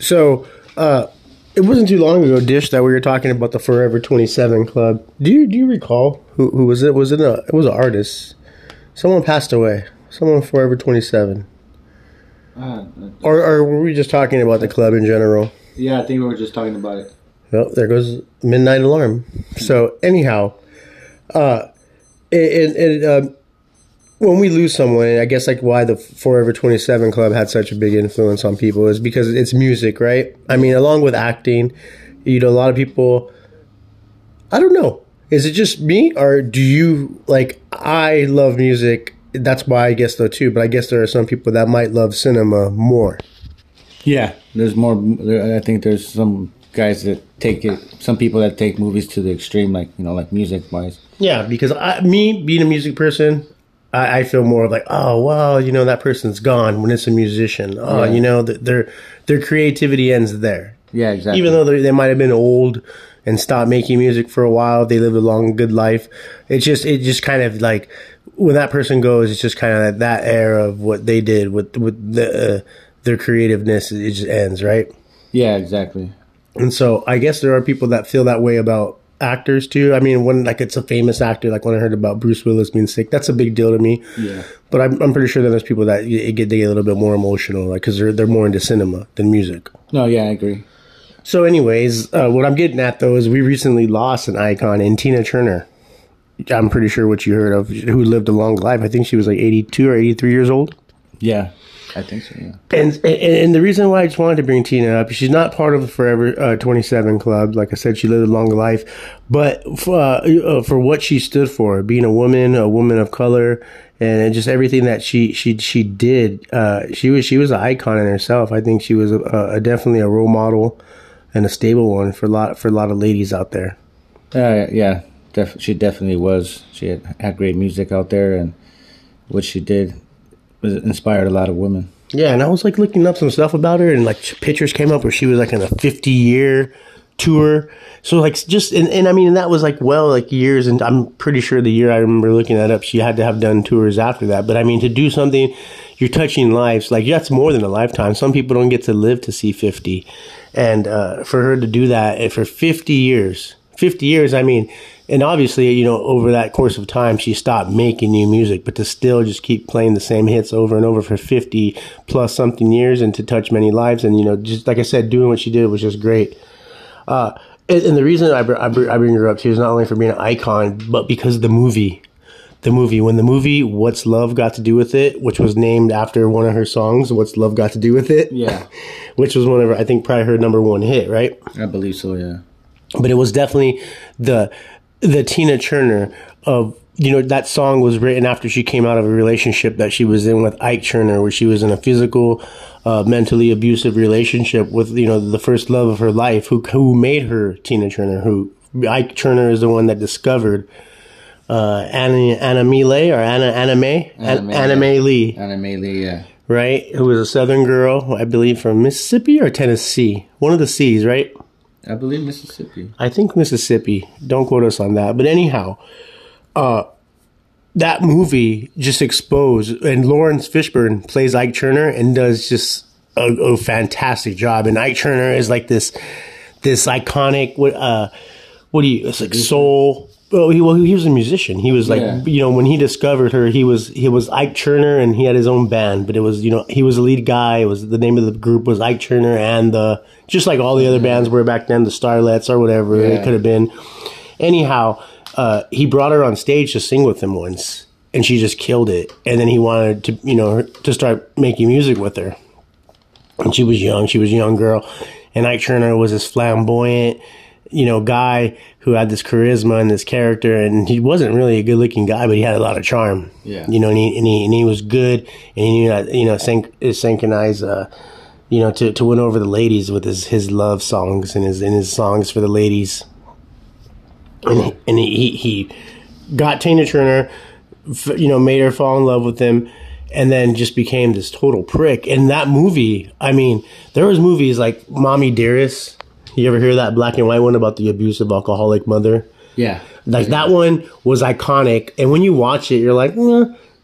So, uh, it wasn't too long ago, Dish, that we were talking about the Forever Twenty Seven Club. Do you do you recall who who was it? Was it a it was an artist? Someone passed away. Someone Forever Twenty Seven. Uh, Or, or were we just talking about the club in general? yeah, I think we were just talking about it. Well, there goes midnight alarm. So anyhow, uh, it, it, uh, when we lose someone, I guess like why the Forever Twenty Seven Club had such a big influence on people is because it's music, right? I mean, along with acting, you know, a lot of people. I don't know. Is it just me, or do you like? I love music. That's why I guess though too. But I guess there are some people that might love cinema more. Yeah, there's more. I think there's some guys that take it. Some people that take movies to the extreme, like you know, like music wise. Yeah, because I, me being a music person, I, I feel more like, oh well, you know that person's gone when it's a musician. Oh, Yeah. you know th- their their creativity ends there. Yeah, exactly. Even though they they might have been old and stopped making music for a while, they lived a long, good life. It's just it just kind of like when that person goes, it's just kind of that era of what they did with with the uh, their creativeness. It just ends right. yeah, exactly. And so I guess there are people that feel that way about actors too. I mean, when like it's a famous actor, like when I heard about Bruce Willis being sick, that's a big deal to me. Yeah. But I'm, I'm pretty sure that there's people that y- get they get a little bit more emotional, like because they're they're more into cinema than music. No, yeah, I agree. So, anyways, uh, what I'm getting at though is we recently lost an icon in Tina Turner. I'm pretty sure what you heard of, who lived a long life. I think she was like 82 or 83 years old. Yeah, I think so. Yeah. And, and and the reason why I just wanted to bring Tina up, she's not part of the Forever uh, 27 Club. Like I said, she lived a long life, but for, uh, uh, for what she stood for, being a woman, a woman of color, and just everything that she she she did, uh, she was she was an icon in herself. I think she was a, a, definitely a role model and a stable one for a lot for a lot of ladies out there. Uh, yeah, def- she definitely was. She had, had great music out there, and what she did inspired a lot of women. Yeah, and I was like looking up some stuff about her, and like pictures came up where she was like in a 50 year tour. So like just and, and I mean that was like well like years, and I'm pretty sure the year I remember looking that up, she had to have done tours after that. But I mean to do something, you're touching lives like that's more than a lifetime. Some people don't get to live to see 50, and uh, for her to do that for 50 years, 50 years, I mean. And obviously, you know, over that course of time, she stopped making new music, but to still just keep playing the same hits over and over for 50 plus something years and to touch many lives. And, you know, just like I said, doing what she did was just great. Uh, and, and the reason I, br- I, br- I bring her up too is not only for being an icon, but because the movie, the movie, when the movie What's Love Got to Do with It, which was named after one of her songs, What's Love Got to Do with It? Yeah, Which was one of her, I think, probably her number one hit, right? I believe so. Yeah. but it was definitely the the Tina Turner of you know that song was written after she came out of a relationship that she was in with Ike Turner, where she was in a physical, uh, mentally abusive relationship with you know the first love of her life, who who made her Tina Turner. Who Ike Turner is the one that discovered uh, Anna Anna Mele or Anna Anna May Anna Anna Mae Lee, Anna Lee, yeah. right? Who was a Southern girl, I believe, from Mississippi or Tennessee, one of the C's, right? I believe Mississippi. I think Mississippi. Don't quote us on that. But anyhow, uh, that movie just exposed, and Laurence Fishburne plays Ike Turner and does just a, a fantastic job. And Ike Turner is like this, this iconic. What, uh, what do you? It's like soul. Well, he well, he was a musician. He was like, Yeah. you know, when he discovered her, he was he was Ike Turner, and he had his own band. But it was, you know, he was the lead guy. It was the name of the group was Ike Turner, and the just like all the other bands were back then, the Starlets or whatever it could have been. Anyhow, uh, he brought her on stage to sing with him once, and she just killed it. And then he wanted to, you know, to start making music with her. And she was young; she was a young girl, and Ike Turner was this flamboyant, you know, guy who had this charisma and this character, and he wasn't really a good-looking guy, but he had a lot of charm. Yeah. you know, and he and he, and he was good, and he knew how, you know, sync, synchronize. Uh, you know, to, to win over the ladies with his, his love songs and his and his songs for the ladies and he, and he, he got Tina Turner, you know, made her fall in love with him, and then just became this total prick. And that movie, I mean, there was movies like Mommy Dearest. You ever hear that black and white one about the abusive alcoholic mother? Yeah. Like that one was iconic, and when you watch it, you're like,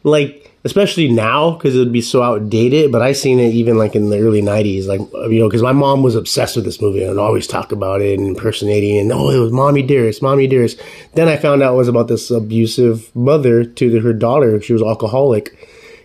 like especially now because it would be so outdated. But I seen it even like in the early '90s, like you know, because my mom was obsessed with this movie and always talk about it and impersonating and oh, it was "Mommy Dearest, Mommy Dearest." Then I found out it was about this abusive mother to the, her daughter. She was alcoholic,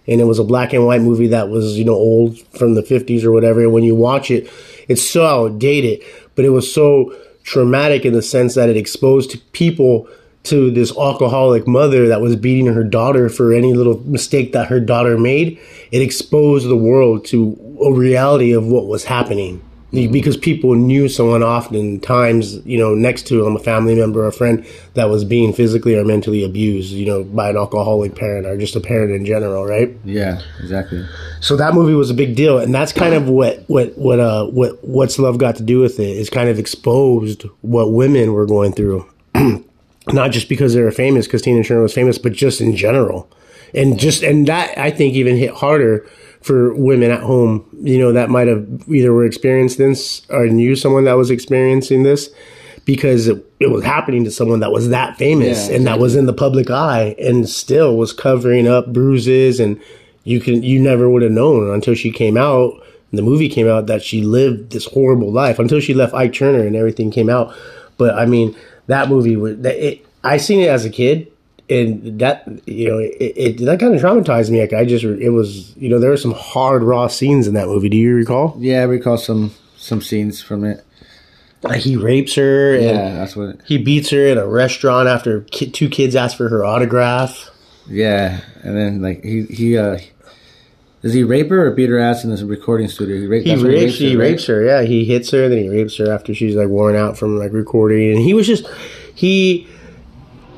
and it was a black and white movie that was you know old from the '50s or whatever. And when you watch it, it's so outdated, but it was so traumatic in the sense that it exposed people to this alcoholic mother that was beating her daughter for any little mistake that her daughter made, it exposed the world to a reality of what was happening. Because people knew someone oftentimes, you know, next to them, a family member or a friend that was being physically or mentally abused, you know, by an alcoholic parent or just a parent in general, right? Yeah, exactly. So that movie was a big deal, and that's kind of what what what uh what what's love got to do with it is kind of exposed what women were going through. not just because they were famous, because Tina Turner was famous, but just in general. And just, and that I think even hit harder for women at home, you know, that might have either were experienced this or knew someone that was experiencing this because it, it was happening to someone that was that famous yeah, and that was in the public eye and still was covering up bruises and you can, you never would have known until she came out the movie came out that she lived this horrible life until she left Ike Turner and everything came out. But I mean, that movie was that it, I seen it as a kid and that you know it, it that kind of traumatized me. Like I just it was you know there were some hard raw scenes in that movie. Do you recall? Yeah, I recall some some scenes from it. Like he rapes her. yeah, that's what. He beats her in a restaurant after two kids ask for her autograph. Yeah, and then like he he uh does he rape her or beat her ass in this recording studio? He, rape, he rapes, he rapes, her, he right? rapes her. Yeah, he hits her, then he rapes her after she's like worn out from like recording, and he was just he.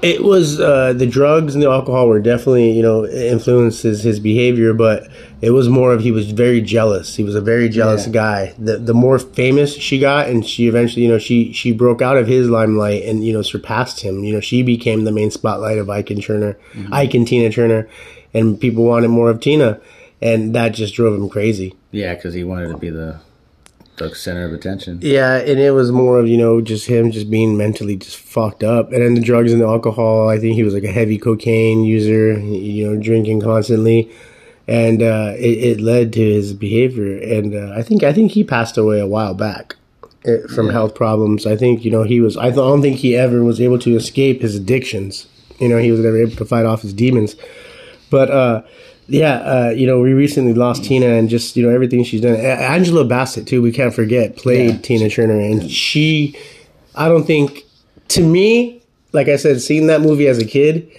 It was uh, the drugs and the alcohol were definitely you know influences his behavior, but it was more of he was very jealous. He was a very jealous yeah. guy. The the more famous she got, and she eventually you know she she broke out of his limelight and you know surpassed him. You know she became the main spotlight of Ike and Turner, mm-hmm. Ike and Tina Turner, and people wanted more of Tina and that just drove him crazy. Yeah, because he wanted to be the the center of attention. Yeah, and it was more of you know just him just being mentally just fucked up, and then the drugs and the alcohol. I think he was like a heavy cocaine user, you know, drinking constantly, and uh, it, it, led to his behavior. And uh, I think I think he passed away a while back eh, from yeah. health problems. I think you know he was. I don't think he ever was able to escape his addictions. You know, he was never able to fight off his demons, but. uh yeah, uh, you know, we recently lost Tina, and just you know everything she's done. Angela Bassett too. We can't forget played yeah. Tina Turner, and she, I don't think, to me, like I said, seeing that movie as a kid,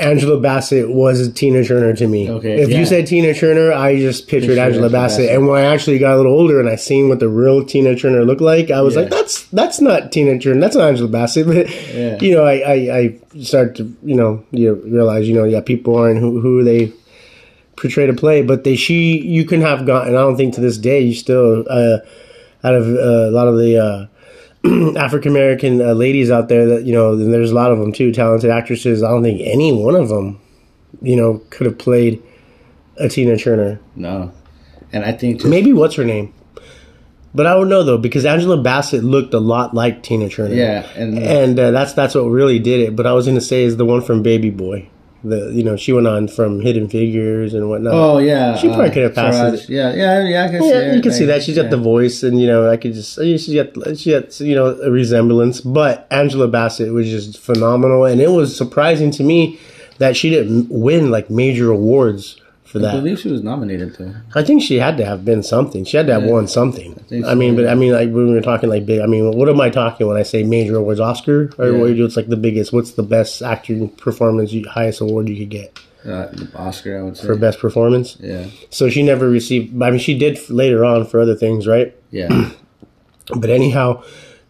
Angela Bassett was Tina Turner to me. Okay, if yeah. you said Tina Turner, I just pictured Angela Bassett. Bassett. And when I actually got a little older and I seen what the real Tina Turner looked like, I was yeah. like, that's that's not Tina Turner. That's not Angela Bassett. But yeah. you know, I, I I started to you know you realize you know yeah people aren't who who they portray to play, but they she you can have gotten. I don't think to this day you still uh, out of uh, a lot of the uh, African American uh, ladies out there that you know. There's a lot of them too, talented actresses. I don't think any one of them, you know, could have played a Tina Turner. No, and I think maybe what's her name. But I don't know though because Angela Bassett looked a lot like Tina Turner. Yeah, and and uh, that's that's what really did it. But I was going to say is the one from Baby Boy the you know she went on from Hidden Figures and whatnot. Oh yeah, she probably uh, could have passed. Yeah, yeah, yeah. I can yeah, see you can see that she's got the voice, and you know I could just she got she got you know a resemblance. But Angela Bassett was just phenomenal, and it was surprising to me that she didn't win like major awards for that. I believe she was nominated too. I think she had to have been something. She had to have yeah. won something. I, I mean, yeah. but I mean, like when we were talking like big. I mean, what am I talking when I say major awards? Oscar or yeah. what you do? It's like the biggest. What's the best acting performance, highest award you could get? Uh, Oscar, I would say for best performance. Yeah. So she never received. I mean, she did later on for other things, right? Yeah. but anyhow,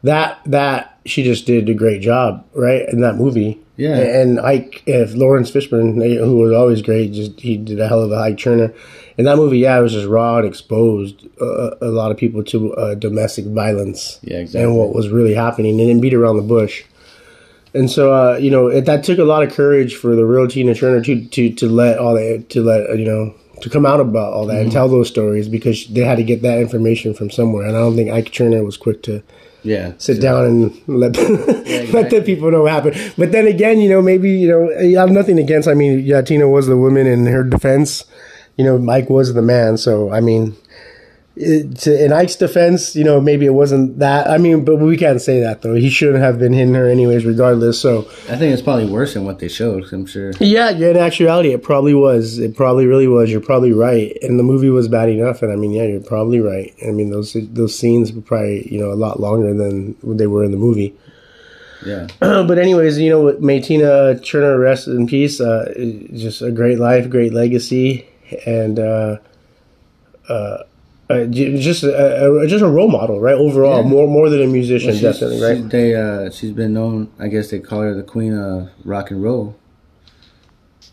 that that she just did a great job, right, in that movie. Yeah, and Ike, if Laurence Fishburne, who was always great, just he did a hell of a Ike Turner. In that movie, yeah, it was just raw and exposed uh, a lot of people to uh, domestic violence. Yeah, exactly. And what was really happening, and then beat around the bush. And so, uh, you know, it, that took a lot of courage for the real Tina Turner to to to let all the to let uh, you know to come out about all that and tell those stories because they had to get that information from somewhere. And I don't think Ike Turner was quick to Yeah. sit down and let let the people know what happened. But then again, you know, maybe you know, I have nothing against. I mean, yeah, Tina was the woman in her defense. You know, Mike was the man. So I mean, it, to, in Ike's defense, you know, maybe it wasn't that. I mean, but we can't say that though. He shouldn't have been hitting her anyways, regardless. So I think it's probably worse than what they showed. I'm sure. yeah, yeah, in actuality, it probably was. It probably really was. You're probably right. And the movie was bad enough. And I mean, yeah, you're probably right. I mean, those those scenes were probably you know a lot longer than what they were in the movie. Yeah. but anyways, you know, may Tina Turner rest in peace. Uh, just a great life, great legacy, and uh, uh, uh, just a, a, just a role model, right? Overall, Yeah. more more than a musician, Well, definitely, she- right? they uh, she's been known. I guess they call her the queen of rock and roll.